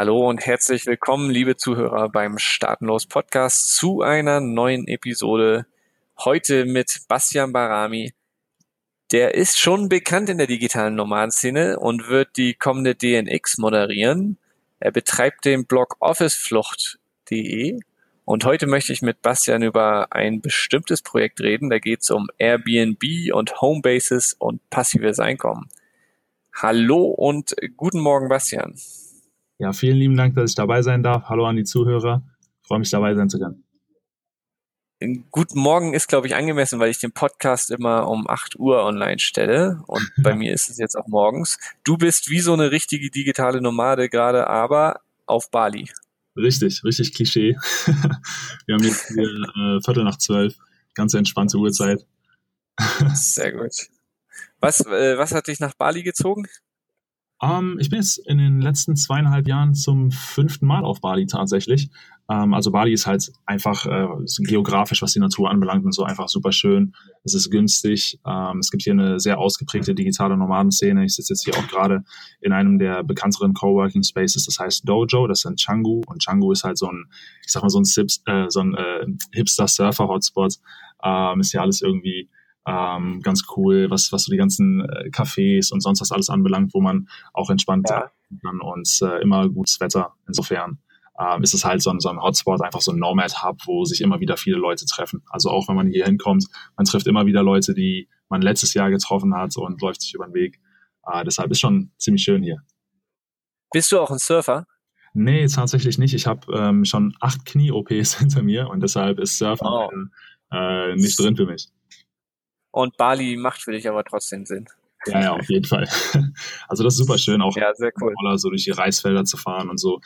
Hallo und herzlich willkommen, liebe Zuhörer beim Startenlos Podcast zu einer neuen Episode. Heute mit Bastian Barami. Der ist schon bekannt in der digitalen Nomadenszene und wird die kommende DNX moderieren. Er betreibt den Blog officeflucht.de und heute möchte ich mit Bastian über ein bestimmtes Projekt reden. Da geht es um Airbnb und Homebases und passives Einkommen. Hallo und guten Morgen, Bastian. Ja, vielen lieben Dank, dass ich dabei sein darf. Hallo an die Zuhörer. Ich freue mich dabei sein zu können. Guten Morgen ist, glaube ich, angemessen, weil ich den Podcast immer um 8 Uhr online stelle und bei mir ist es jetzt auch morgens. Du bist wie so eine richtige digitale Nomade gerade, aber auf Bali. Richtig, richtig Klischee. Wir haben jetzt hier äh, Viertel nach zwölf, ganz entspannte Uhrzeit. Sehr gut. Was, äh, was hat dich nach Bali gezogen? Um, ähm, ich bin jetzt in den letzten zweieinhalb Jahren zum fünften Mal auf Bali tatsächlich. Um, ähm, also Bali ist halt einfach äh, geografisch, was die Natur anbelangt und so einfach super schön. Es ist günstig. Um, ähm, es gibt hier eine sehr ausgeprägte digitale Nomadenszene. Ich sitze jetzt hier auch gerade in einem der bekannteren Coworking Spaces, das heißt Dojo, das ist in Canggu. Und Canggu ist halt so ein, ich sag mal, so ein, äh, so ein äh, Hipster-Surfer-Hotspot. ist ja alles irgendwie ähm, ganz cool, was, was so die ganzen äh, Cafés und sonst was alles anbelangt, wo man auch entspannt ja. kann und äh, immer gutes Wetter. Insofern ähm, ist es halt so ein, so ein Hotspot, einfach so ein Nomad-Hub, wo sich immer wieder viele Leute treffen. Also auch wenn man hier hinkommt, man trifft immer wieder Leute, die man letztes Jahr getroffen hat und läuft sich über den Weg. Äh, deshalb ist schon ziemlich schön hier. Bist du auch ein Surfer? Nee, tatsächlich nicht. Ich habe ähm, schon acht Knie-OPs hinter mir und deshalb ist Surfen oh. äh, nicht drin für mich. Und Bali macht für dich aber trotzdem Sinn. Ja, ja, auf jeden Fall. Also das ist super schön, auch ja, sehr cool. so durch die Reisfelder zu fahren und so.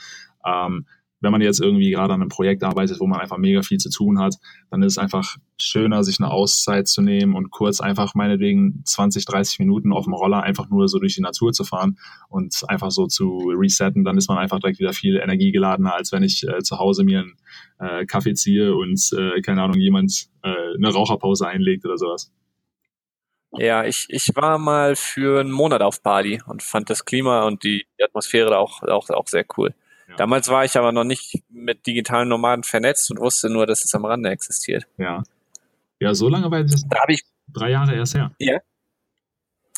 Ähm, wenn man jetzt irgendwie gerade an einem Projekt arbeitet, wo man einfach mega viel zu tun hat, dann ist es einfach schöner, sich eine Auszeit zu nehmen und kurz einfach meinetwegen 20, 30 Minuten auf dem Roller einfach nur so durch die Natur zu fahren und einfach so zu resetten. Dann ist man einfach direkt wieder viel energiegeladener, als wenn ich äh, zu Hause mir einen äh, Kaffee ziehe und, äh, keine Ahnung, jemand äh, eine Raucherpause einlegt oder sowas. Ja, ich, ich war mal für einen Monat auf Bali und fand das Klima und die Atmosphäre da auch, auch, auch sehr cool. Ja. Damals war ich aber noch nicht mit digitalen Nomaden vernetzt und wusste nur, dass es am Rande existiert. Ja. Ja, so lange war das da ich drei Jahre erst her. Ja.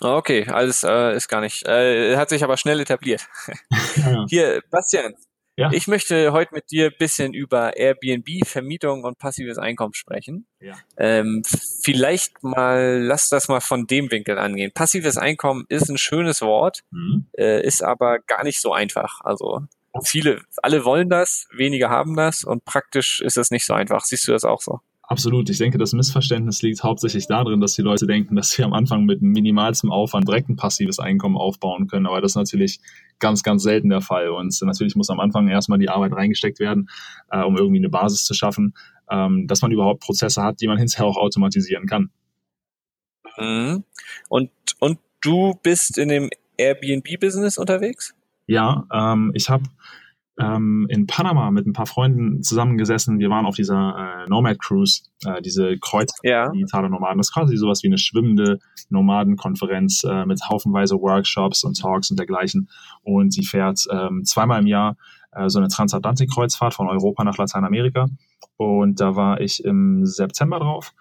Okay, alles äh, ist gar nicht. Äh, hat sich aber schnell etabliert. Ja. Hier, Bastian, ja. Ich möchte heute mit dir bisschen über Airbnb, Vermietung und passives Einkommen sprechen. Ja. Ähm, vielleicht mal, lass das mal von dem Winkel angehen. Passives Einkommen ist ein schönes Wort, mhm. äh, ist aber gar nicht so einfach. Also viele, alle wollen das, wenige haben das und praktisch ist es nicht so einfach. Siehst du das auch so? Absolut. Ich denke, das Missverständnis liegt hauptsächlich darin, dass die Leute denken, dass sie am Anfang mit minimalstem Aufwand direkt ein passives Einkommen aufbauen können. Aber das ist natürlich ganz, ganz selten der Fall. Und natürlich muss am Anfang erstmal die Arbeit reingesteckt werden, äh, um irgendwie eine Basis zu schaffen, ähm, dass man überhaupt Prozesse hat, die man hinterher auch automatisieren kann. Mhm. Und, und du bist in dem Airbnb-Business unterwegs? Ja, ähm, ich habe ähm, in Panama mit ein paar Freunden zusammengesessen. Wir waren auf dieser äh, Nomad Cruise, äh, diese Kreuz ja. digitale Nomaden. Das ist quasi sowas wie eine schwimmende Nomadenkonferenz äh, mit haufenweise Workshops und Talks und dergleichen. Und sie fährt ähm, zweimal im Jahr äh, so eine Transatlantik-Kreuzfahrt von Europa nach Lateinamerika. Und da war ich im September drauf.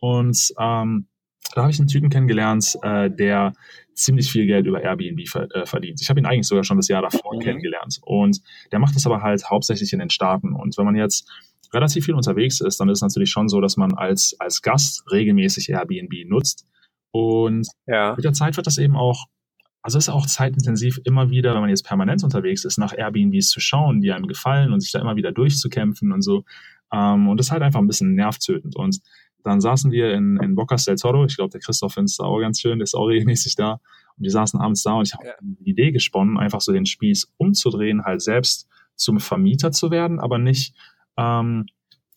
Und ähm, da habe ich einen Typen kennengelernt, äh, der ziemlich viel Geld über Airbnb äh, verdient. Ich habe ihn eigentlich sogar schon das Jahr davor mhm. kennengelernt. Und der macht das aber halt hauptsächlich in den Staaten. Und wenn man jetzt relativ viel unterwegs ist, dann ist es natürlich schon so, dass man als, als Gast regelmäßig Airbnb nutzt. Und ja. mit der Zeit wird das eben auch, also es ist auch zeitintensiv immer wieder, wenn man jetzt permanent unterwegs ist, nach Airbnbs zu schauen, die einem gefallen und sich da immer wieder durchzukämpfen und so. Ähm, und das ist halt einfach ein bisschen nervtötend. Und dann saßen wir in, in Bocas del Toro. Ich glaube, der Christoph findet es auch ganz schön, der ist auch regelmäßig da. Und wir saßen abends da und ich habe ja. die Idee gesponnen, einfach so den Spieß umzudrehen, halt selbst zum Vermieter zu werden, aber nicht, ähm,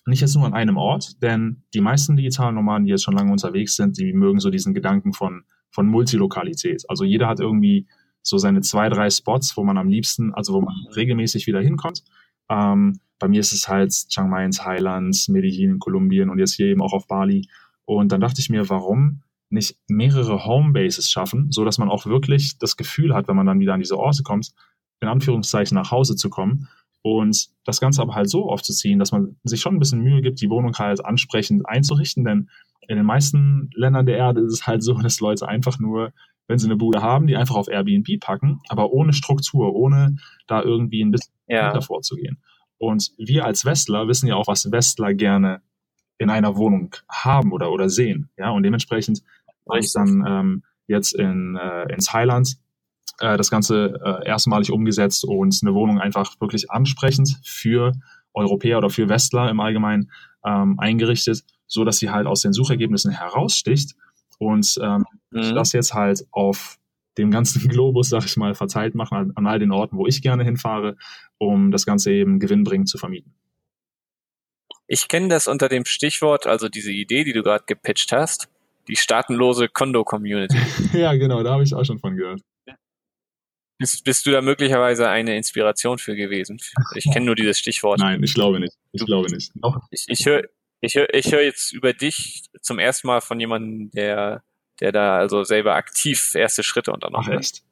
nicht jetzt nur an einem Ort, denn die meisten digitalen Nomaden, die jetzt schon lange unterwegs sind, die mögen so diesen Gedanken von, von Multilokalität. Also jeder hat irgendwie so seine zwei, drei Spots, wo man am liebsten, also wo man regelmäßig wieder hinkommt. Ähm, bei mir ist es halt Chiang Mai in Thailand, Medellin in Kolumbien und jetzt hier eben auch auf Bali. Und dann dachte ich mir, warum nicht mehrere Homebases schaffen, so dass man auch wirklich das Gefühl hat, wenn man dann wieder an diese Orte kommt, in Anführungszeichen nach Hause zu kommen und das Ganze aber halt so aufzuziehen, dass man sich schon ein bisschen Mühe gibt, die Wohnung halt ansprechend einzurichten, denn in den meisten Ländern der Erde ist es halt so, dass Leute einfach nur, wenn sie eine Bude haben, die einfach auf Airbnb packen, aber ohne Struktur, ohne da irgendwie ein bisschen ja. davor zu gehen. Und wir als Westler wissen ja auch, was Westler gerne in einer Wohnung haben oder, oder sehen. Ja, und dementsprechend habe ich dann ähm, jetzt in, äh, in Thailand äh, das Ganze äh, erstmalig umgesetzt und eine Wohnung einfach wirklich ansprechend für Europäer oder für Westler im Allgemeinen ähm, eingerichtet, so dass sie halt aus den Suchergebnissen heraussticht und ähm, mhm. das jetzt halt auf dem ganzen Globus, sag ich mal, verteilt machen an, an all den Orten, wo ich gerne hinfahre, um das Ganze eben gewinnbringend zu vermieten. Ich kenne das unter dem Stichwort, also diese Idee, die du gerade gepitcht hast, die staatenlose Kondo-Community. ja, genau, da habe ich auch schon von gehört. Bist, bist du da möglicherweise eine Inspiration für gewesen? Ich kenne nur dieses Stichwort. Nein, ich glaube nicht. Ich du, glaube nicht. Noch. Ich, ich höre ich hör, ich hör jetzt über dich zum ersten Mal von jemandem, der, der da also selber aktiv erste Schritte. Echt?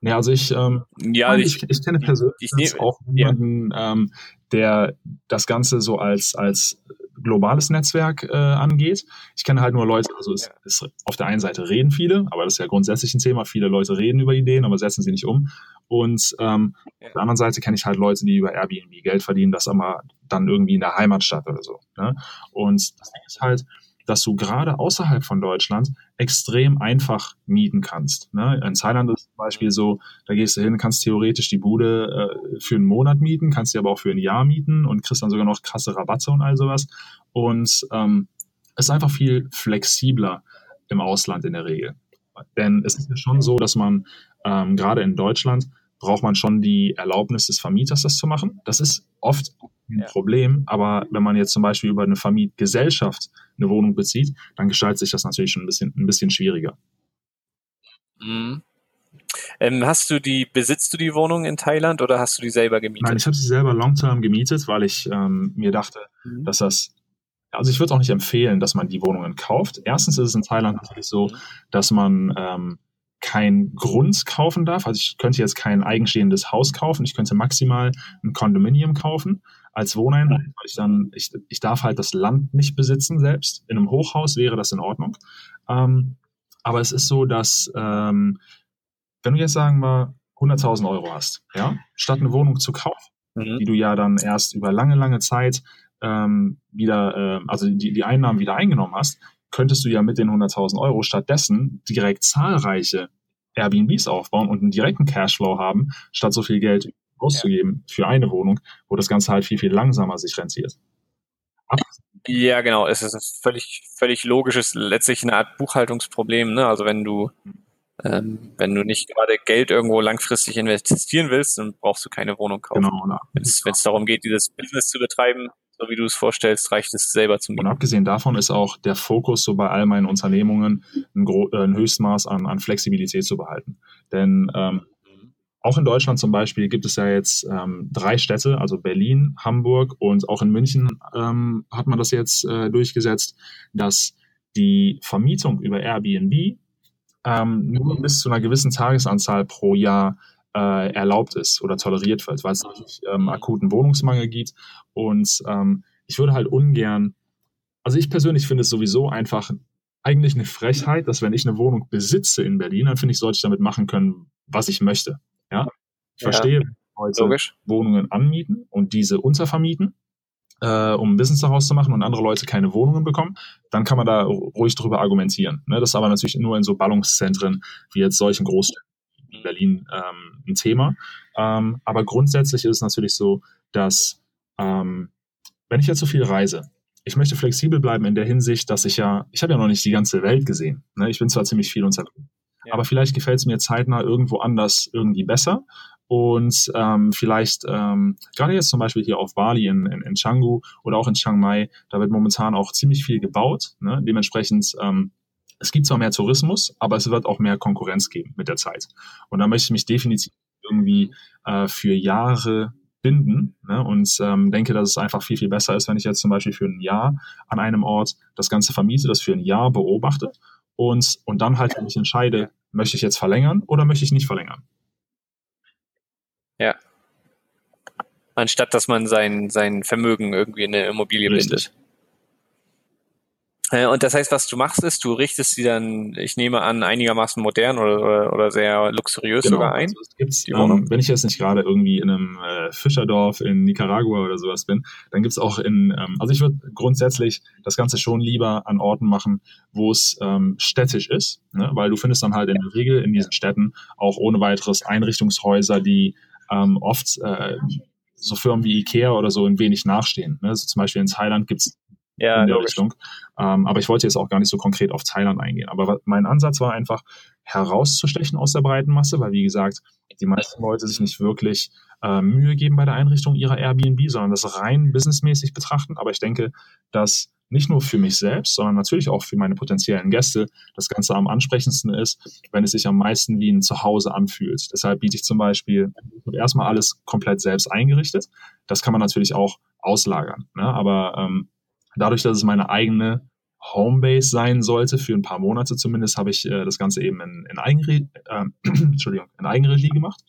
Ja, also ich, ähm, ja, ich, ich, ich kenne persönlich ich, ich, auch jemanden, ja. ähm, der das Ganze so als, als globales Netzwerk äh, angeht. Ich kenne halt nur Leute, also es, es, auf der einen Seite reden viele, aber das ist ja grundsätzlich ein Thema. Viele Leute reden über Ideen, aber setzen sie nicht um. Und ähm, ja. auf der anderen Seite kenne ich halt Leute, die über Airbnb Geld verdienen, das aber dann irgendwie in der Heimatstadt oder so. Ne? Und das Ding ist halt, dass du gerade außerhalb von Deutschland extrem einfach mieten kannst. Ne? In Thailand ist zum Beispiel so, da gehst du hin, kannst theoretisch die Bude äh, für einen Monat mieten, kannst sie aber auch für ein Jahr mieten und kriegst dann sogar noch krasse Rabatte und all sowas. Und ähm, es ist einfach viel flexibler im Ausland in der Regel. Denn es ist ja schon so, dass man ähm, gerade in Deutschland braucht man schon die Erlaubnis des Vermieters, das zu machen. Das ist oft ein Problem, aber wenn man jetzt zum Beispiel über eine Vermietgesellschaft eine Wohnung bezieht, dann gestaltet sich das natürlich schon ein bisschen, ein bisschen schwieriger. Mhm. Ähm, hast du die, besitzt du die Wohnung in Thailand oder hast du die selber gemietet? Nein, ich habe sie selber long-term gemietet, weil ich ähm, mir dachte, mhm. dass das also ich würde auch nicht empfehlen, dass man die Wohnungen kauft. Erstens ist es in Thailand natürlich so, mhm. dass man ähm, kein Grund kaufen darf. Also ich könnte jetzt kein eigenstehendes Haus kaufen. Ich könnte maximal ein Condominium kaufen als Wohneinheit, weil ich dann, ich, ich darf halt das Land nicht besitzen selbst. In einem Hochhaus wäre das in Ordnung. Ähm, aber es ist so, dass ähm, wenn du jetzt sagen wir 100.000 Euro hast, ja, statt eine Wohnung zu kaufen, mhm. die du ja dann erst über lange, lange Zeit ähm, wieder, äh, also die, die Einnahmen wieder eingenommen hast, könntest du ja mit den 100.000 Euro stattdessen direkt zahlreiche Airbnbs aufbauen und einen direkten Cashflow haben, statt so viel Geld auszugeben für eine Wohnung, wo das Ganze halt viel, viel langsamer sich rentiert. Ab ja, genau. Es ist ein völlig, völlig logisches, letztlich eine Art Buchhaltungsproblem. Ne? Also wenn du, ähm, wenn du nicht gerade Geld irgendwo langfristig investieren willst, dann brauchst du keine Wohnung kaufen. Genau. Wenn es darum geht, dieses Business zu betreiben, so wie du es vorstellst, reicht es selber zu mieten. Und abgesehen davon ist auch der Fokus so bei all meinen Unternehmungen ein, äh, ein Höchstmaß an, an Flexibilität zu behalten. Denn ähm, auch in Deutschland zum Beispiel gibt es ja jetzt ähm, drei Städte, also Berlin, Hamburg und auch in München ähm, hat man das jetzt äh, durchgesetzt, dass die Vermietung über Airbnb ähm, nur bis zu einer gewissen Tagesanzahl pro Jahr äh, erlaubt ist oder toleriert wird, weil es natürlich ähm, akuten Wohnungsmangel gibt. Und ähm, ich würde halt ungern, also ich persönlich finde es sowieso einfach eigentlich eine Frechheit, dass wenn ich eine Wohnung besitze in Berlin, dann finde ich, sollte ich damit machen können, was ich möchte. Ja, ich ja, verstehe, Leute logisch. Wohnungen anmieten und diese untervermieten, äh, um ein Business daraus zu machen und andere Leute keine Wohnungen bekommen, dann kann man da ruhig drüber argumentieren. Ne? Das ist aber natürlich nur in so Ballungszentren wie jetzt solchen Großstädten wie Berlin ähm, ein Thema. Ähm, aber grundsätzlich ist es natürlich so, dass ähm, wenn ich jetzt so viel reise, ich möchte flexibel bleiben in der Hinsicht, dass ich ja, ich habe ja noch nicht die ganze Welt gesehen. Ne? Ich bin zwar ziemlich viel unterwegs, aber vielleicht gefällt es mir zeitnah irgendwo anders irgendwie besser. Und ähm, vielleicht, ähm, gerade jetzt zum Beispiel hier auf Bali in, in, in Canggu oder auch in Chiang Mai, da wird momentan auch ziemlich viel gebaut. Ne? Dementsprechend ähm, es gibt zwar mehr Tourismus, aber es wird auch mehr Konkurrenz geben mit der Zeit. Und da möchte ich mich definitiv irgendwie äh, für Jahre binden ne? und ähm, denke, dass es einfach viel, viel besser ist, wenn ich jetzt zum Beispiel für ein Jahr an einem Ort das Ganze vermiete, das für ein Jahr beobachte und, und dann halt, wenn ich entscheide, möchte ich jetzt verlängern oder möchte ich nicht verlängern. Ja. Anstatt dass man sein, sein Vermögen irgendwie in eine Immobilie Richtig. bindet. Äh, und das heißt, was du machst, ist, du richtest sie dann, ich nehme an, einigermaßen modern oder, oder, oder sehr luxuriös genau, sogar ein. Also es ähm, wenn ich jetzt nicht gerade irgendwie in einem äh, Fischerdorf in Nicaragua oder sowas bin, dann gibt's auch in, ähm, also ich würde grundsätzlich das Ganze schon lieber an Orten machen, wo es ähm, städtisch ist, ne? weil du findest dann halt in der Regel in diesen Städten auch ohne weiteres Einrichtungshäuser, die ähm, oft äh, so Firmen wie Ikea oder so in wenig nachstehen. Ne? Also zum Beispiel in Thailand gibt's ja, in der logisch. Richtung. Ähm, aber ich wollte jetzt auch gar nicht so konkret auf Thailand eingehen. Aber mein Ansatz war einfach herauszustechen aus der breiten Masse, weil wie gesagt, die meisten Leute sich nicht wirklich äh, Mühe geben bei der Einrichtung ihrer Airbnb, sondern das rein businessmäßig betrachten. Aber ich denke, dass nicht nur für mich selbst, sondern natürlich auch für meine potenziellen Gäste das Ganze am ansprechendsten ist, wenn es sich am meisten wie ein Zuhause anfühlt. Deshalb biete ich zum Beispiel erstmal alles komplett selbst eingerichtet. Das kann man natürlich auch auslagern. Ne? Aber ähm, Dadurch, dass es meine eigene Homebase sein sollte, für ein paar Monate zumindest, habe ich äh, das Ganze eben in, in, Eigenre äh, Entschuldigung, in Eigenregie gemacht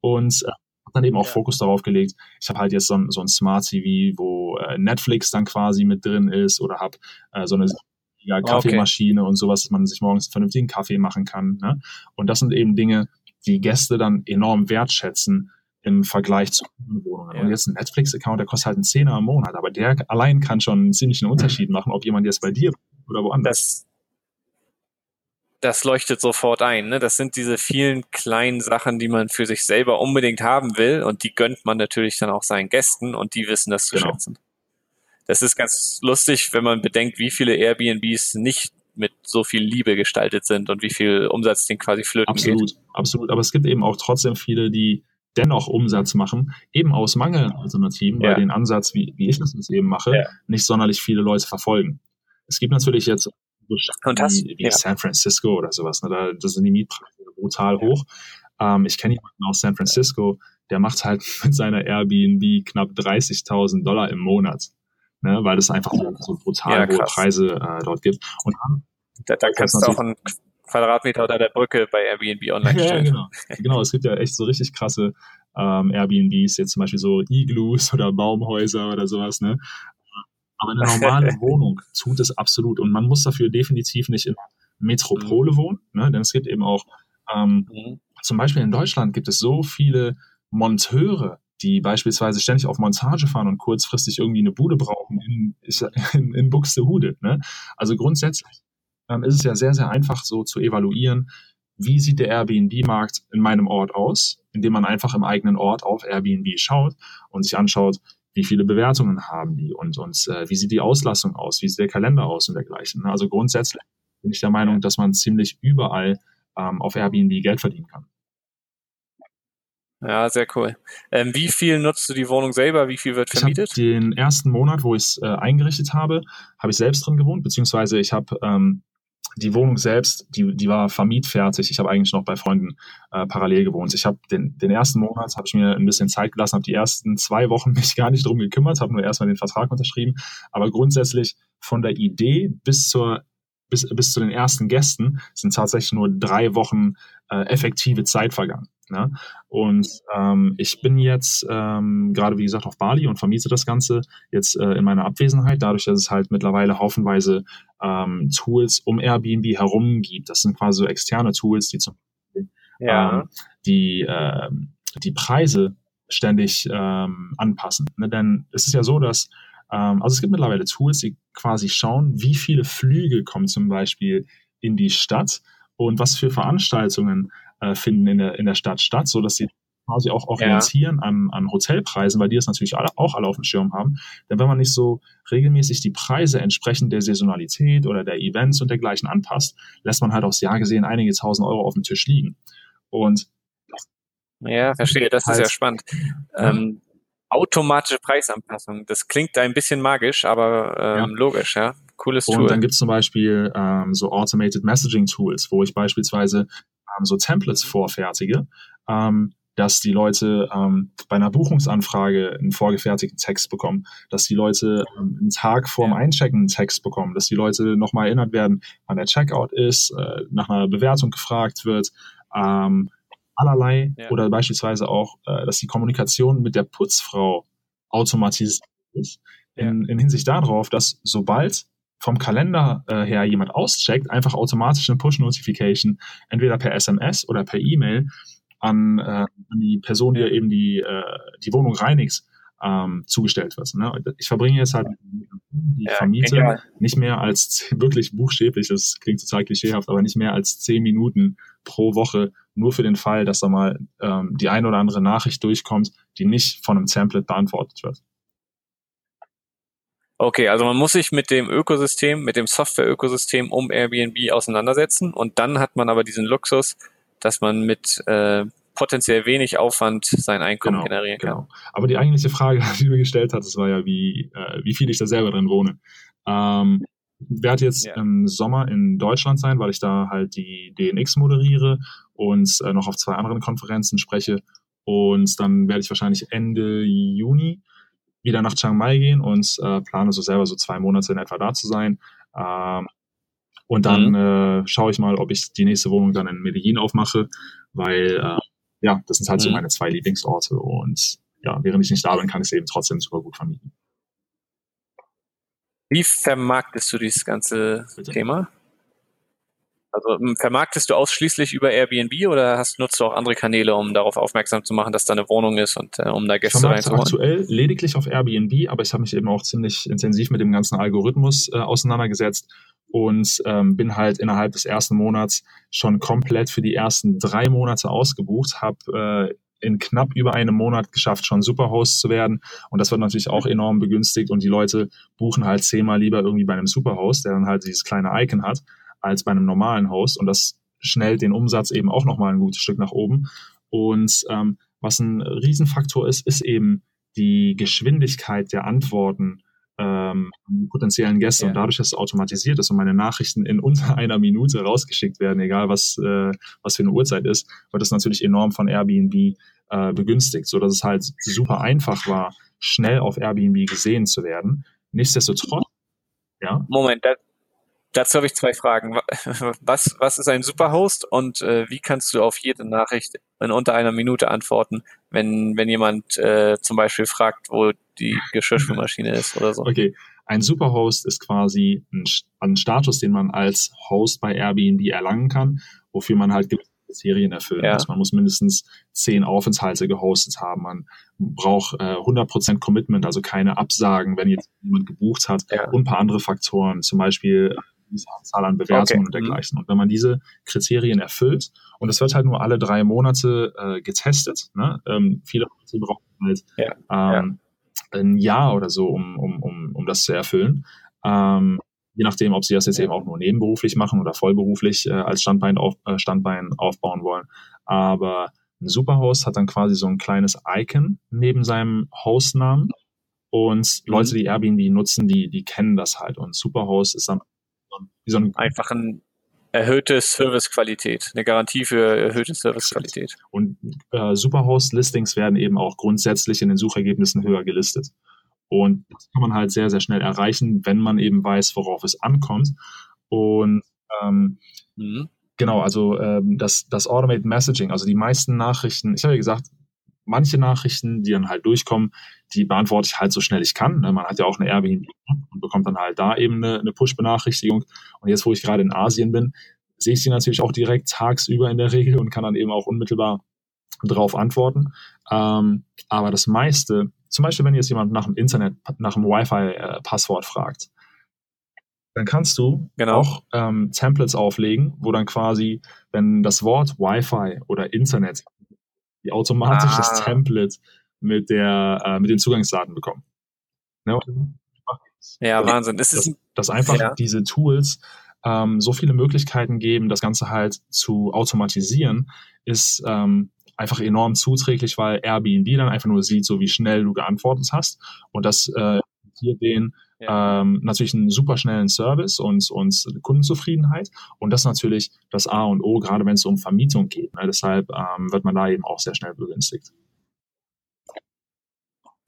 und äh, habe dann eben auch ja. Fokus darauf gelegt. Ich habe halt jetzt so ein, so ein Smart TV, wo äh, Netflix dann quasi mit drin ist oder habe äh, so eine ja, Kaffeemaschine okay. und sowas, dass man sich morgens einen vernünftigen Kaffee machen kann. Ne? Und das sind eben Dinge, die Gäste dann enorm wertschätzen, im Vergleich zu Wohnungen. Ja. Und jetzt ein Netflix-Account, der kostet halt einen Zehner im Monat, aber der allein kann schon einen ziemlichen Unterschied machen, ob jemand jetzt bei dir oder woanders. Das, das leuchtet sofort ein. Ne? Das sind diese vielen kleinen Sachen, die man für sich selber unbedingt haben will und die gönnt man natürlich dann auch seinen Gästen und die wissen das zu genau. schätzen. Das ist ganz lustig, wenn man bedenkt, wie viele Airbnbs nicht mit so viel Liebe gestaltet sind und wie viel Umsatz den quasi flöten absolut, geht. Absolut, absolut. Aber es gibt eben auch trotzdem viele, die dennoch Umsatz machen, eben aus Mangel an Alternativen, ja. weil den Ansatz, wie, wie ich das eben mache, ja. nicht sonderlich viele Leute verfolgen. Es gibt natürlich jetzt und das, wie, wie ja. San Francisco oder sowas, ne, da, da sind die Mietpreise brutal hoch. Ähm, ich kenne jemanden aus San Francisco, der macht halt mit seiner Airbnb knapp 30.000 Dollar im Monat, ne, weil es einfach so, so brutal hohe Preise äh, dort gibt. Und dann, da, da kannst du auch ein Quadratmeter unter der Brücke bei Airbnb online stellen. Ja, genau. genau, es gibt ja echt so richtig krasse ähm, Airbnbs, jetzt zum Beispiel so Igloos oder Baumhäuser oder sowas, ne? Aber eine normale Wohnung tut es absolut. Und man muss dafür definitiv nicht in Metropole mhm. wohnen, ne? denn es gibt eben auch, ähm, mhm. zum Beispiel in Deutschland gibt es so viele Monteure, die beispielsweise ständig auf Montage fahren und kurzfristig irgendwie eine Bude brauchen in, in, in Buxtehude. Ne? Also grundsätzlich ähm, ist es ja sehr, sehr einfach so zu evaluieren, wie sieht der Airbnb-Markt in meinem Ort aus, indem man einfach im eigenen Ort auf Airbnb schaut und sich anschaut, wie viele Bewertungen haben die und, und äh, wie sieht die Auslastung aus, wie sieht der Kalender aus und dergleichen. Ne? Also grundsätzlich bin ich der Meinung, dass man ziemlich überall ähm, auf Airbnb Geld verdienen kann. Ja, sehr cool. Ähm, wie viel nutzt du die Wohnung selber? Wie viel wird vermietet? den ersten Monat, wo ich es äh, eingerichtet habe, habe ich selbst drin gewohnt, beziehungsweise ich habe ähm, die Wohnung selbst, die, die war vermietfertig. Ich habe eigentlich noch bei Freunden äh, parallel gewohnt. Ich habe den, den ersten Monat habe ich mir ein bisschen Zeit gelassen, habe die ersten zwei Wochen mich gar nicht drum gekümmert, habe nur erstmal den Vertrag unterschrieben. Aber grundsätzlich von der Idee bis zur bis, bis zu den ersten Gästen sind tatsächlich nur drei Wochen äh, effektive Zeit vergangen. Ne? Und ähm, ich bin jetzt ähm, gerade, wie gesagt, auf Bali und vermiete das Ganze jetzt äh, in meiner Abwesenheit, dadurch, dass es halt mittlerweile haufenweise ähm, Tools um Airbnb herum gibt. Das sind quasi so externe Tools, die zum ja. ähm, die, äh, die Preise ständig ähm, anpassen. Ne? Denn es ist ja so, dass ähm, also es gibt mittlerweile Tools, die quasi schauen, wie viele Flüge kommen zum Beispiel in die Stadt und was für Veranstaltungen äh, finden in der, in der Stadt statt, so dass sie quasi auch orientieren ja. an, an Hotelpreisen, weil die das natürlich alle, auch alle auf dem Schirm haben. Denn wenn man nicht so regelmäßig die Preise entsprechend der Saisonalität oder der Events und dergleichen anpasst, lässt man halt aufs Jahr gesehen einige tausend Euro auf dem Tisch liegen. Und ja, verstehe, das heißt, ist ja spannend. Ähm, automatische Preisanpassung, das klingt ein bisschen magisch, aber ähm, ja. logisch, ja. Cooles Tool. Und dann gibt es zum Beispiel ähm, so Automated Messaging Tools, wo ich beispielsweise ähm, so Templates vorfertige, ähm, dass die Leute ähm, bei einer Buchungsanfrage einen vorgefertigten Text bekommen, dass die Leute ähm, einen Tag vorm Einchecken einen Text bekommen, dass die Leute nochmal erinnert werden, wann der Checkout ist, äh, nach einer Bewertung gefragt wird, ähm, allerlei ja. oder beispielsweise auch, äh, dass die Kommunikation mit der Putzfrau automatisiert ist. In, in Hinsicht darauf, dass sobald vom Kalender äh, her jemand auscheckt, einfach automatisch eine Push-Notification, entweder per SMS oder per E-Mail an, äh, an die Person, die eben die, äh, die Wohnung reinigt, ähm, zugestellt wird. Ne? Ich verbringe jetzt halt die ja, Vermiete genial. nicht mehr als wirklich buchstäblich, das klingt total klischeehaft, aber nicht mehr als zehn Minuten pro Woche nur für den Fall, dass da mal ähm, die eine oder andere Nachricht durchkommt, die nicht von einem Template beantwortet wird. Okay, also man muss sich mit dem Ökosystem, mit dem Software-Ökosystem um Airbnb auseinandersetzen und dann hat man aber diesen Luxus, dass man mit äh, potenziell wenig Aufwand sein Einkommen genau, generieren kann. Genau. Aber die eigentliche Frage, die du gestellt hast, war ja, wie, äh, wie viel ich da selber drin wohne. Ähm, werde jetzt ja. im Sommer in Deutschland sein, weil ich da halt die DNX moderiere und äh, noch auf zwei anderen Konferenzen spreche. Und dann werde ich wahrscheinlich Ende Juni wieder nach Chiang Mai gehen und äh, plane so selber so zwei Monate in etwa da zu sein. Ähm, und dann mhm. äh, schaue ich mal, ob ich die nächste Wohnung dann in Medellin aufmache, weil äh, ja, das sind halt mhm. so meine zwei Lieblingsorte und ja, während ich nicht da bin, kann ich es eben trotzdem super gut vermieten. Wie vermarktest du dieses ganze Bitte? Thema? Also ähm, vermarktest du ausschließlich über Airbnb oder hast, nutzt du auch andere Kanäle, um darauf aufmerksam zu machen, dass da eine Wohnung ist und äh, um da Gäste reinzuholen? aktuell lediglich auf Airbnb, aber ich habe mich eben auch ziemlich intensiv mit dem ganzen Algorithmus äh, auseinandergesetzt und ähm, bin halt innerhalb des ersten Monats schon komplett für die ersten drei Monate ausgebucht, habe äh, in knapp über einem Monat geschafft, schon Superhost zu werden. Und das wird natürlich auch enorm begünstigt und die Leute buchen halt zehnmal lieber irgendwie bei einem Superhost, der dann halt dieses kleine Icon hat, als bei einem normalen Host und das schnellt den Umsatz eben auch nochmal ein gutes Stück nach oben. Und ähm, was ein Riesenfaktor ist, ist eben die Geschwindigkeit der Antworten ähm, potenziellen Gäste. Ja. Und dadurch, dass es automatisiert ist und meine Nachrichten in unter einer Minute rausgeschickt werden, egal was, äh, was für eine Uhrzeit ist, wird das natürlich enorm von Airbnb äh, begünstigt, so dass es halt super einfach war, schnell auf Airbnb gesehen zu werden. Nichtsdestotrotz, ja. Moment, da, Dazu habe ich zwei Fragen. Was, was ist ein Superhost und äh, wie kannst du auf jede Nachricht in unter einer Minute antworten, wenn, wenn jemand äh, zum Beispiel fragt, wo die Geschirrspülmaschine ist oder so? Okay, ein Superhost ist quasi ein, ein Status, den man als Host bei Airbnb erlangen kann, wofür man halt gewisse Kriterien erfüllen ja. muss. Man muss mindestens zehn Aufenthalte gehostet haben. Man braucht äh, 100% Commitment, also keine Absagen, wenn jetzt jemand gebucht hat ja. und ein paar andere Faktoren, zum Beispiel diese Anzahl an Bewertungen okay. und dergleichen. Mhm. Und wenn man diese Kriterien erfüllt, und es wird halt nur alle drei Monate äh, getestet, ne? ähm, viele Leute brauchen halt ja. Ähm, ja. ein Jahr oder so, um, um, um, um das zu erfüllen. Ähm, je nachdem, ob sie das jetzt eben auch nur nebenberuflich machen oder vollberuflich äh, als Standbein, auf, äh, Standbein aufbauen wollen. Aber ein Superhost hat dann quasi so ein kleines Icon neben seinem Hostnamen. Und mhm. Leute, die Airbnb nutzen, die, die kennen das halt. Und Superhost ist dann wie so ein einfach ein erhöhte Servicequalität, eine Garantie für erhöhte Servicequalität. Und äh, Superhost-Listings werden eben auch grundsätzlich in den Suchergebnissen höher gelistet. Und das kann man halt sehr, sehr schnell erreichen, wenn man eben weiß, worauf es ankommt. Und ähm, mhm. genau, also ähm, das, das Automated Messaging, also die meisten Nachrichten, ich habe ja gesagt, manche Nachrichten, die dann halt durchkommen, die beantworte ich halt so schnell ich kann. Ne? Man hat ja auch eine Airbnb und bekommt dann halt da eben eine, eine Push-Benachrichtigung. Und jetzt, wo ich gerade in Asien bin, sehe ich sie natürlich auch direkt tagsüber in der Regel und kann dann eben auch unmittelbar darauf antworten. Ähm, aber das meiste, zum Beispiel, wenn jetzt jemand nach dem Internet, nach dem Wi-Fi-Passwort fragt, dann kannst du genau. auch ähm, Templates auflegen, wo dann quasi, wenn das Wort Wi-Fi oder Internet die automatisch ah. das Template mit der äh, mit den Zugangsdaten bekommen. Ja, ja Wahnsinn. Das ist dass, dass einfach ja. diese Tools ähm, so viele Möglichkeiten geben, das Ganze halt zu automatisieren, ist ähm, einfach enorm zuträglich, weil Airbnb dann einfach nur sieht, so wie schnell du geantwortet hast und das äh, hier den ja. ähm, natürlich einen super schnellen Service und, und Kundenzufriedenheit. Und das natürlich das A und O, gerade wenn es um Vermietung geht. Ne? Deshalb ähm, wird man da eben auch sehr schnell begünstigt.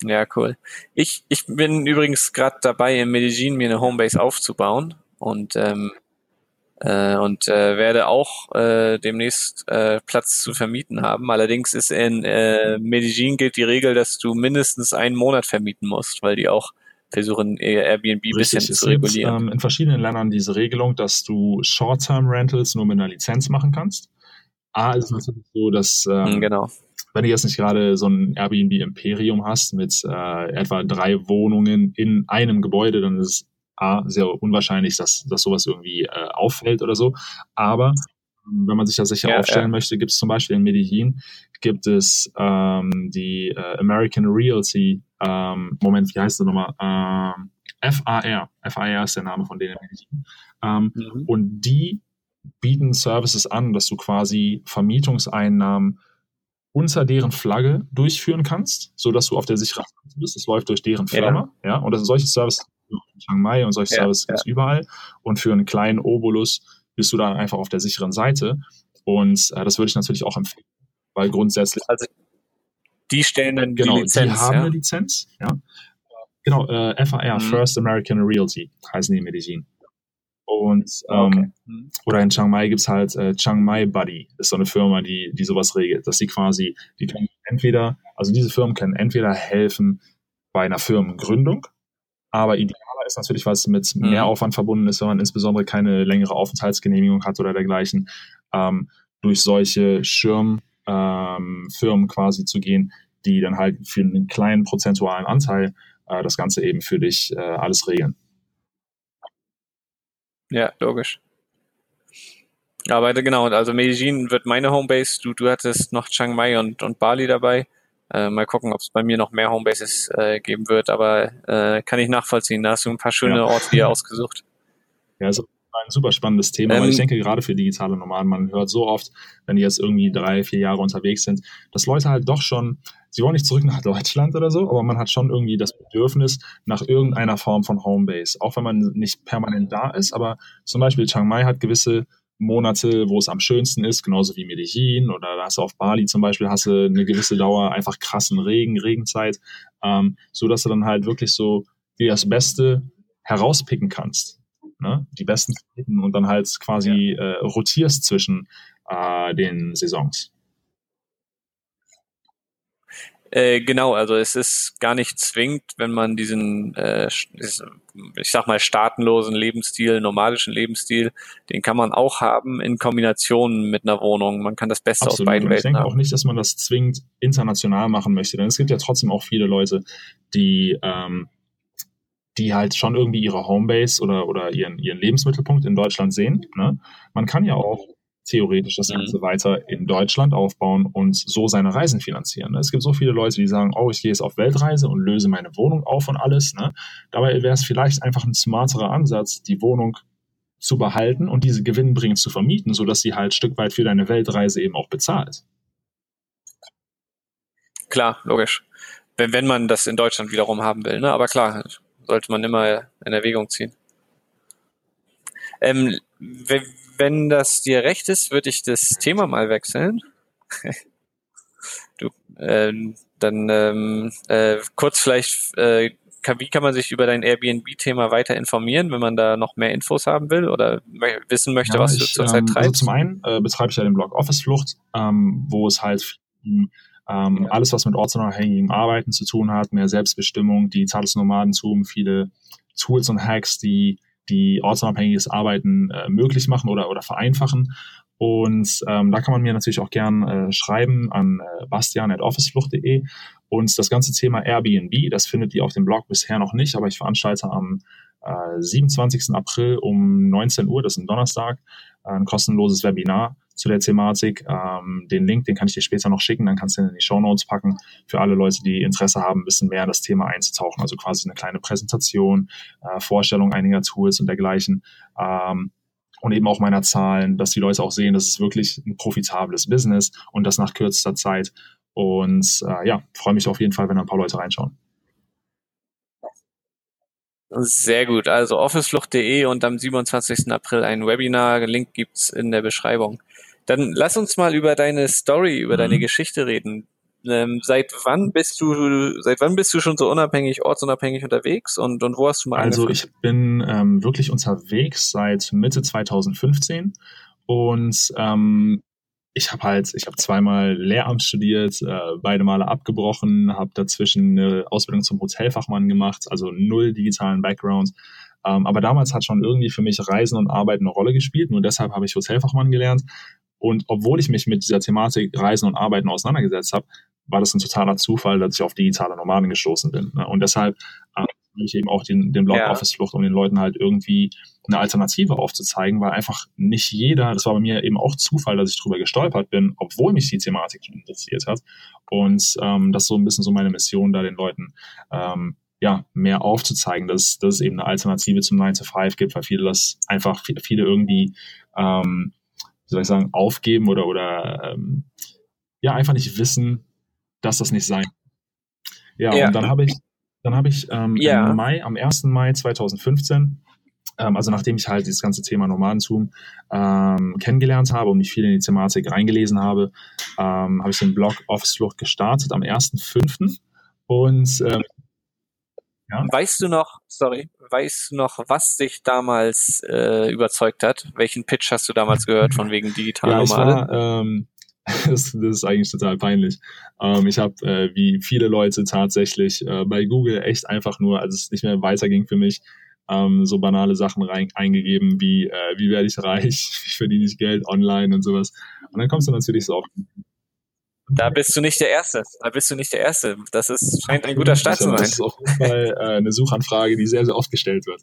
Ja, cool. Ich, ich bin übrigens gerade dabei, in Medellin mir eine Homebase aufzubauen. Und ähm, äh, und äh, werde auch äh, demnächst äh, Platz zu vermieten haben. Allerdings ist in äh, Medellin gilt die Regel, dass du mindestens einen Monat vermieten musst, weil die auch versuchen, Airbnb ein bisschen zu regulieren. Gibt, ähm, in verschiedenen Ländern diese Regelung, dass du Short-Term-Rentals nur mit einer Lizenz machen kannst. A ist natürlich so, dass ähm, hm, genau. wenn du jetzt nicht gerade so ein Airbnb-Imperium hast mit äh, etwa drei Wohnungen in einem Gebäude, dann ist es A, sehr unwahrscheinlich, dass, dass sowas irgendwie äh, auffällt oder so. Aber ähm, wenn man sich da sicher ja, aufstellen ja. möchte, gibt es zum Beispiel in Medellin gibt es ähm, die äh, American Realty, ähm, Moment, wie heißt das nochmal? Ähm, FAR. FAR ist der Name von denen. Ähm, mhm. Und die bieten Services an, dass du quasi Vermietungseinnahmen unter deren Flagge durchführen kannst, so dass du auf der sicheren Seite bist. Das läuft durch deren Firma, ja. ja? Und das sind solche Services in Chiang Mai und solche ja, Services ja. überall. Und für einen kleinen Obolus bist du dann einfach auf der sicheren Seite. Und äh, das würde ich natürlich auch empfehlen, weil grundsätzlich. Also die stellen dann genau, die Lizenz. Die haben ja? eine Lizenz, ja. Genau, äh, FAR, mhm. First American Realty, heißen die in Medellin. Und ähm, okay. oder in Chiang Mai gibt's halt äh, Chiang Mai Buddy, ist so eine Firma, die, die sowas regelt, dass sie quasi, die können entweder, also diese Firmen können entweder helfen bei einer Firmengründung, aber idealer ist natürlich, was mit mhm. mehr Aufwand verbunden ist, wenn man insbesondere keine längere Aufenthaltsgenehmigung hat oder dergleichen, ähm, durch solche Schirmfirmen ähm, quasi zu gehen, die dann halt für einen kleinen prozentualen Anteil äh, das Ganze eben für dich äh, alles regeln. Ja, logisch. Aber genau, also Medellin wird meine Homebase. Du, du hattest noch Chiang Mai und, und Bali dabei. Äh, mal gucken, ob es bei mir noch mehr Homebases äh, geben wird, aber äh, kann ich nachvollziehen. Da hast du ein paar schöne ja. Orte hier ausgesucht. Ja, also ein super spannendes Thema, ähm, weil ich denke, gerade für digitale Nomaden, man hört so oft, wenn die jetzt irgendwie drei, vier Jahre unterwegs sind, dass Leute halt doch schon, sie wollen nicht zurück nach Deutschland oder so, aber man hat schon irgendwie das Bedürfnis nach irgendeiner Form von Homebase, auch wenn man nicht permanent da ist, aber zum Beispiel Chiang Mai hat gewisse Monate, wo es am schönsten ist, genauso wie Medellin oder da hast du auf Bali zum Beispiel, hast du eine gewisse Dauer einfach krassen Regen, Regenzeit, ähm, so dass du dann halt wirklich so dir das Beste herauspicken kannst, ne? die besten Zeiten und dann halt quasi ja. äh, rotierst zwischen äh, den Saisons. Äh, genau, also es ist gar nicht zwingend, wenn man diesen, äh, ich sag mal, staatenlosen Lebensstil, nomadischen Lebensstil, den kann man auch haben in Kombination mit einer Wohnung. Man kann das Beste Absolut. aus beiden Welten haben. Ich denke auch nicht, dass man das zwingend international machen möchte, denn es gibt ja trotzdem auch viele Leute, die ähm, die halt schon irgendwie ihre Homebase oder, oder ihren, ihren Lebensmittelpunkt in Deutschland sehen. Ne? Man kann ja auch theoretisch das Ganze mhm. weiter in Deutschland aufbauen und so seine Reisen finanzieren. Es gibt so viele Leute, die sagen, oh, ich gehe jetzt auf Weltreise und löse meine Wohnung auf und alles. Ne? Dabei wäre es vielleicht einfach ein smarterer Ansatz, die Wohnung zu behalten und diese gewinnbringend zu vermieten, sodass sie halt ein Stück weit für deine Weltreise eben auch bezahlt. Klar, logisch. Wenn, wenn man das in Deutschland wiederum haben will, ne? Aber klar, sollte man immer in Erwägung ziehen. Ähm, wenn das dir recht ist, würde ich das Thema mal wechseln. du, äh, dann ähm, äh, kurz vielleicht, äh, kann, wie kann man sich über dein Airbnb-Thema weiter informieren, wenn man da noch mehr Infos haben will oder wissen möchte, ja, was ich, du zurzeit ähm, also treibst? Also zum einen äh, betreibe ich ja den Blog Office Flucht, ähm, wo es halt ähm, alles, was mit ortsunabhängigem Arbeiten zu tun hat, mehr Selbstbestimmung, digitales Nomadentum, viele Tools und Hacks, die die ortsunabhängiges Arbeiten äh, möglich machen oder, oder vereinfachen. Und ähm, da kann man mir natürlich auch gern äh, schreiben an äh, bastian.officeflucht.de. Und das ganze Thema Airbnb, das findet ihr auf dem Blog bisher noch nicht, aber ich veranstalte am äh, 27. April um 19 Uhr, das ist ein Donnerstag, ein kostenloses Webinar zu der Thematik. Ähm, den Link, den kann ich dir später noch schicken, dann kannst du ihn in die Show Notes packen für alle Leute, die Interesse haben, ein bisschen mehr in das Thema einzutauchen. Also quasi eine kleine Präsentation, äh, Vorstellung einiger Tools und dergleichen. Ähm, und eben auch meiner Zahlen, dass die Leute auch sehen, dass es wirklich ein profitables Business und das nach kürzester Zeit. Und äh, ja, freue mich auf jeden Fall, wenn ein paar Leute reinschauen. Sehr gut. Also officeflucht.de und am 27. April ein Webinar. Link gibt's in der Beschreibung. Dann lass uns mal über deine Story, über mhm. deine Geschichte reden. Ähm, seit wann bist du, seit wann bist du schon so unabhängig, ortsunabhängig unterwegs und, und wo hast du mal Also ich bin ähm, wirklich unterwegs seit Mitte 2015 und ähm, ich habe halt, ich habe zweimal Lehramt studiert, äh, beide Male abgebrochen, habe dazwischen eine Ausbildung zum Hotelfachmann gemacht, also null digitalen Background. Ähm, aber damals hat schon irgendwie für mich Reisen und Arbeiten eine Rolle gespielt. Nur deshalb habe ich Hotelfachmann gelernt. Und obwohl ich mich mit dieser Thematik Reisen und Arbeiten auseinandergesetzt habe, war das ein totaler Zufall, dass ich auf digitale Nomaden gestoßen bin. Ne? Und deshalb äh, ich eben auch den, den Blog ja. Office Flucht, um den Leuten halt irgendwie eine Alternative aufzuzeigen, weil einfach nicht jeder, das war bei mir eben auch Zufall, dass ich drüber gestolpert bin, obwohl mich die Thematik schon interessiert hat. Und ähm, das ist so ein bisschen so meine Mission, da den Leuten ähm, ja, mehr aufzuzeigen, dass, dass es eben eine Alternative zum 9 to 5 gibt, weil viele das einfach, viele irgendwie, ähm, wie soll ich sagen, aufgeben oder, oder ähm, ja, einfach nicht wissen, dass das nicht sein. Ja, ja. und dann habe ich, dann habe ich ähm, ja. im Mai, am 1. Mai 2015, ähm, also nachdem ich halt dieses ganze Thema Nomadentum ähm, kennengelernt habe und mich viel in die Thematik reingelesen habe, ähm, habe ich den Blog Office Flucht gestartet am 1.5. Und ähm, ja. Weißt du noch, sorry, weißt du noch, was dich damals äh, überzeugt hat? Welchen Pitch hast du damals gehört von wegen digital ja, Nomade? ähm, das, das, ist eigentlich total peinlich. Ähm, ich habe, äh, wie viele Leute tatsächlich, äh, bei Google echt einfach nur, als es nicht mehr weiterging für mich, ähm, so banale Sachen rein, eingegeben wie, äh, wie werde ich reich, wie verdiene ich Geld online und sowas. Und dann kommst du natürlich so auf da bist du nicht der Erste. Da bist du nicht der Erste. Das ist, scheint ein guter Start zu sein. Das ist auf jeden Fall äh, eine Suchanfrage, die sehr, sehr oft gestellt wird.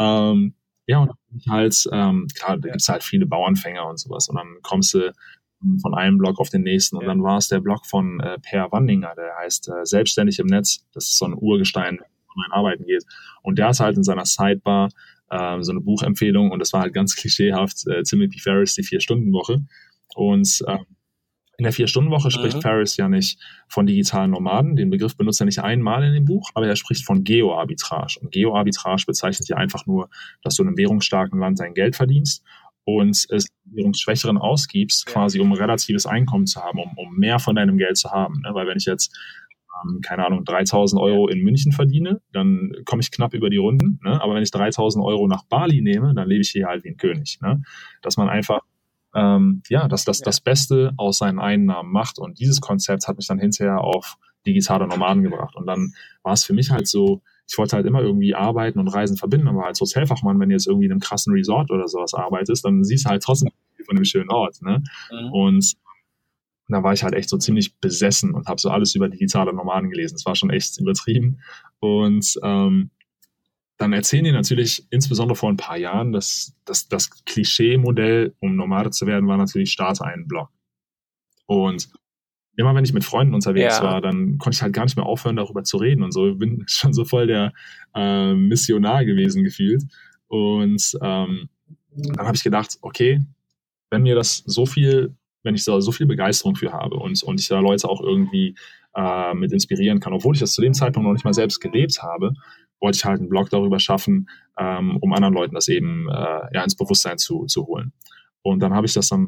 Ähm, ja, und halt, ähm, klar, da gibt's halt viele Bauernfänger und sowas. Und dann kommst du von einem Blog auf den nächsten. Und dann war es der Blog von äh, Per Wandinger, der heißt äh, Selbstständig im Netz. Das ist so ein Urgestein, wenn man arbeiten geht. Und der hat halt in seiner Sidebar äh, so eine Buchempfehlung und das war halt ganz klischeehaft, äh, Timothy Ferris, die Vier-Stunden-Woche. Und äh, in der Vier-Stunden-Woche spricht mhm. Ferris ja nicht von digitalen Nomaden. Den Begriff benutzt er nicht einmal in dem Buch, aber er spricht von Geo-Arbitrage. Und Geo-Arbitrage bezeichnet ja einfach nur, dass du in einem währungsstarken Land dein Geld verdienst und es währungsschwächeren ausgibst, quasi um relatives Einkommen zu haben, um, um mehr von deinem Geld zu haben. Ne? Weil wenn ich jetzt ähm, keine Ahnung, 3000 Euro in München verdiene, dann komme ich knapp über die Runden. Ne? Aber wenn ich 3000 Euro nach Bali nehme, dann lebe ich hier halt wie ein König. Ne? Dass man einfach ähm, ja, dass das das Beste aus seinen Einnahmen macht. Und dieses Konzept hat mich dann hinterher auf digitale Nomaden gebracht. Und dann war es für mich halt so, ich wollte halt immer irgendwie arbeiten und Reisen verbinden, aber als Hotelfachmann, wenn du jetzt irgendwie in einem krassen Resort oder sowas arbeitest, dann siehst du halt trotzdem von einem schönen Ort. Ne? Mhm. Und da war ich halt echt so ziemlich besessen und habe so alles über digitale Nomaden gelesen. Es war schon echt übertrieben. Und ähm, dann erzählen die natürlich, insbesondere vor ein paar Jahren, dass, dass das Klischee-Modell, um Nomade zu werden, war natürlich starte einen Blog. Und immer wenn ich mit Freunden unterwegs ja. war, dann konnte ich halt gar nicht mehr aufhören, darüber zu reden und so. Ich bin schon so voll der äh, Missionar gewesen gefühlt. Und ähm, dann habe ich gedacht, okay, wenn mir das so viel, wenn ich da so viel Begeisterung für habe und, und ich da Leute auch irgendwie äh, mit inspirieren kann, obwohl ich das zu dem Zeitpunkt noch nicht mal selbst gelebt habe, wollte ich halt einen Blog darüber schaffen, ähm, um anderen Leuten das eben äh, ja, ins Bewusstsein zu, zu holen. Und dann habe ich das dann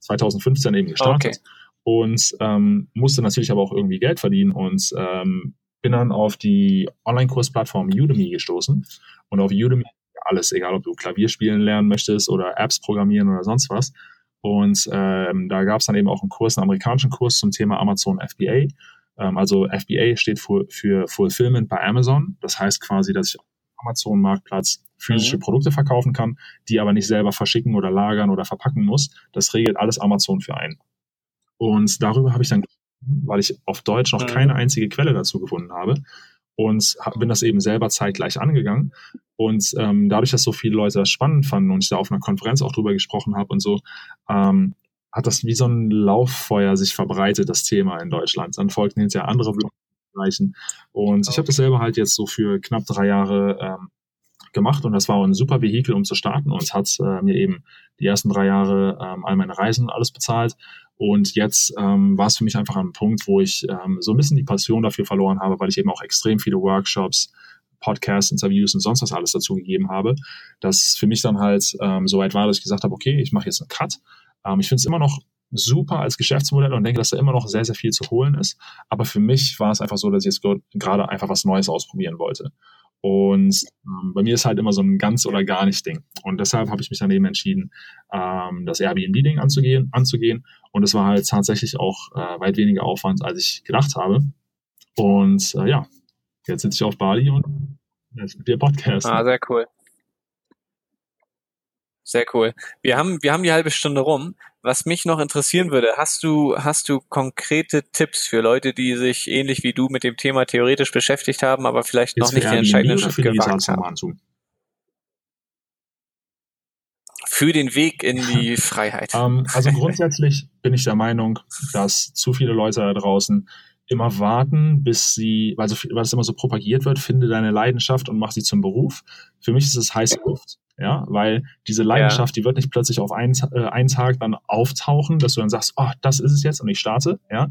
2015 eben gestartet okay. Und ähm, musste natürlich aber auch irgendwie Geld verdienen und ähm, bin dann auf die Online-Kursplattform Udemy gestoßen und auf Udemy alles, egal ob du Klavier spielen lernen möchtest oder Apps programmieren oder sonst was. Und ähm, da gab es dann eben auch einen Kurs, einen amerikanischen Kurs zum Thema Amazon FBA. Ähm, also FBA steht für, für Fulfillment bei Amazon. Das heißt quasi, dass ich auf Amazon-Marktplatz physische mhm. Produkte verkaufen kann, die aber nicht selber verschicken oder lagern oder verpacken muss. Das regelt alles Amazon für einen. Und darüber habe ich dann, weil ich auf Deutsch noch mhm. keine einzige Quelle dazu gefunden habe, und bin das eben selber zeitgleich angegangen. Und ähm, dadurch, dass so viele Leute das spannend fanden und ich da auf einer Konferenz auch drüber gesprochen habe und so, ähm, hat das wie so ein Lauffeuer sich verbreitet, das Thema in Deutschland. Dann folgten hinterher andere Bereichen. Und ich habe das selber halt jetzt so für knapp drei Jahre ähm, gemacht und das war ein super Vehikel, um zu starten und hat äh, mir eben die ersten drei Jahre ähm, all meine Reisen alles bezahlt. Und jetzt ähm, war es für mich einfach ein Punkt, wo ich ähm, so ein bisschen die Passion dafür verloren habe, weil ich eben auch extrem viele Workshops, Podcasts, Interviews und sonst was alles dazu gegeben habe, dass für mich dann halt ähm, so weit war, dass ich gesagt habe, okay, ich mache jetzt einen Cut ähm, ich finde es immer noch super als Geschäftsmodell und denke, dass da immer noch sehr, sehr viel zu holen ist. Aber für mich war es einfach so, dass ich jetzt gerade einfach was Neues ausprobieren wollte. Und ähm, bei mir ist halt immer so ein ganz oder gar nicht Ding. Und deshalb habe ich mich dann eben entschieden, ähm, das Airbnb-Ding anzugehen, anzugehen. Und es war halt tatsächlich auch äh, weit weniger Aufwand, als ich gedacht habe. Und äh, ja, jetzt sitze ich auf Bali und dir Podcast. Ah, sehr cool. Sehr cool. Wir haben, wir haben die halbe Stunde rum. Was mich noch interessieren würde, hast du, hast du konkrete Tipps für Leute, die sich ähnlich wie du mit dem Thema theoretisch beschäftigt haben, aber vielleicht Jetzt noch nicht den entscheidenden Schritt gewagt haben? Für den Weg in die Freiheit. Um, ähm, also grundsätzlich bin ich der Meinung, dass zu viele Leute da draußen immer warten, bis sie, weil, so, weil es immer so propagiert wird, finde deine Leidenschaft und mach sie zum Beruf. Für mich ist es heiße Luft ja, weil diese Leidenschaft, ja. die wird nicht plötzlich auf einen, äh, einen Tag dann auftauchen, dass du dann sagst, oh, das ist es jetzt und ich starte, ja,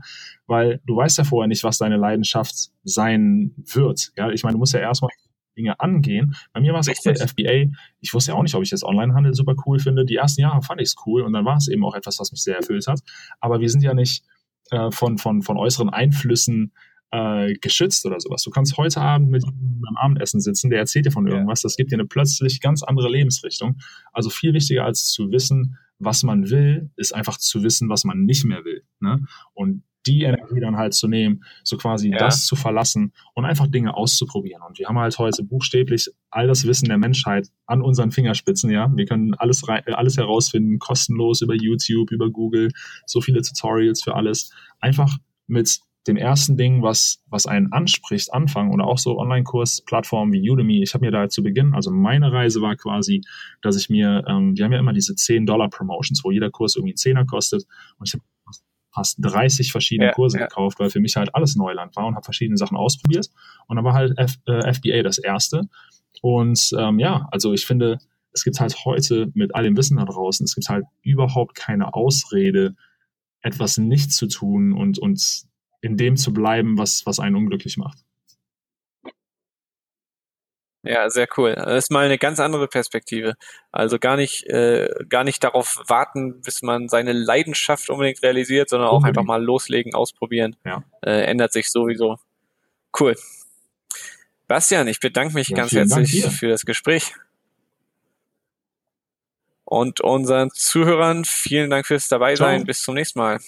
weil du weißt ja vorher nicht, was deine Leidenschaft sein wird, ja, ich meine, du musst ja erstmal Dinge angehen. Bei mir war es auch mit FBA. Ich wusste ja auch nicht, ob ich das Onlinehandel super cool finde. Die ersten Jahre fand ich es cool und dann war es eben auch etwas, was mich sehr erfüllt hat. Aber wir sind ja nicht äh, von, von, von äußeren Einflüssen äh, geschützt oder sowas. Du kannst heute Abend mit beim Abendessen sitzen, der erzählt dir von irgendwas, das gibt dir eine plötzlich ganz andere Lebensrichtung. Also viel wichtiger als zu wissen, was man will, ist einfach zu wissen, was man nicht mehr will. Ne? Und die Energie dann halt zu nehmen, so quasi ja. das zu verlassen und einfach Dinge auszuprobieren. Und wir haben halt heute buchstäblich all das Wissen der Menschheit an unseren Fingerspitzen, ja. Wir können alles, alles herausfinden, kostenlos über YouTube, über Google, so viele Tutorials für alles. Einfach mit dem ersten Ding, was, was einen anspricht, anfangen oder auch so Online-Kurs-Plattformen wie Udemy. Ich habe mir da zu Beginn, also meine Reise war quasi, dass ich mir, ähm, die haben ja immer diese 10-Dollar-Promotions, wo jeder Kurs irgendwie 10er kostet und ich habe fast 30 verschiedene ja, Kurse ja. gekauft, weil für mich halt alles Neuland war und habe verschiedene Sachen ausprobiert und dann war halt F, äh, FBA das erste und ähm, ja, also ich finde, es gibt halt heute mit all dem Wissen da draußen, es gibt halt überhaupt keine Ausrede, etwas nicht zu tun und, und in dem zu bleiben, was, was einen unglücklich macht. Ja, sehr cool. Das ist mal eine ganz andere Perspektive. Also gar nicht, äh, gar nicht darauf warten, bis man seine Leidenschaft unbedingt realisiert, sondern unbedingt. auch einfach mal loslegen, ausprobieren. Ja. Äh, ändert sich sowieso. Cool. Bastian, ich bedanke mich ja, ganz herzlich für das Gespräch. Und unseren Zuhörern vielen Dank fürs Dabeisein. Bis zum nächsten Mal.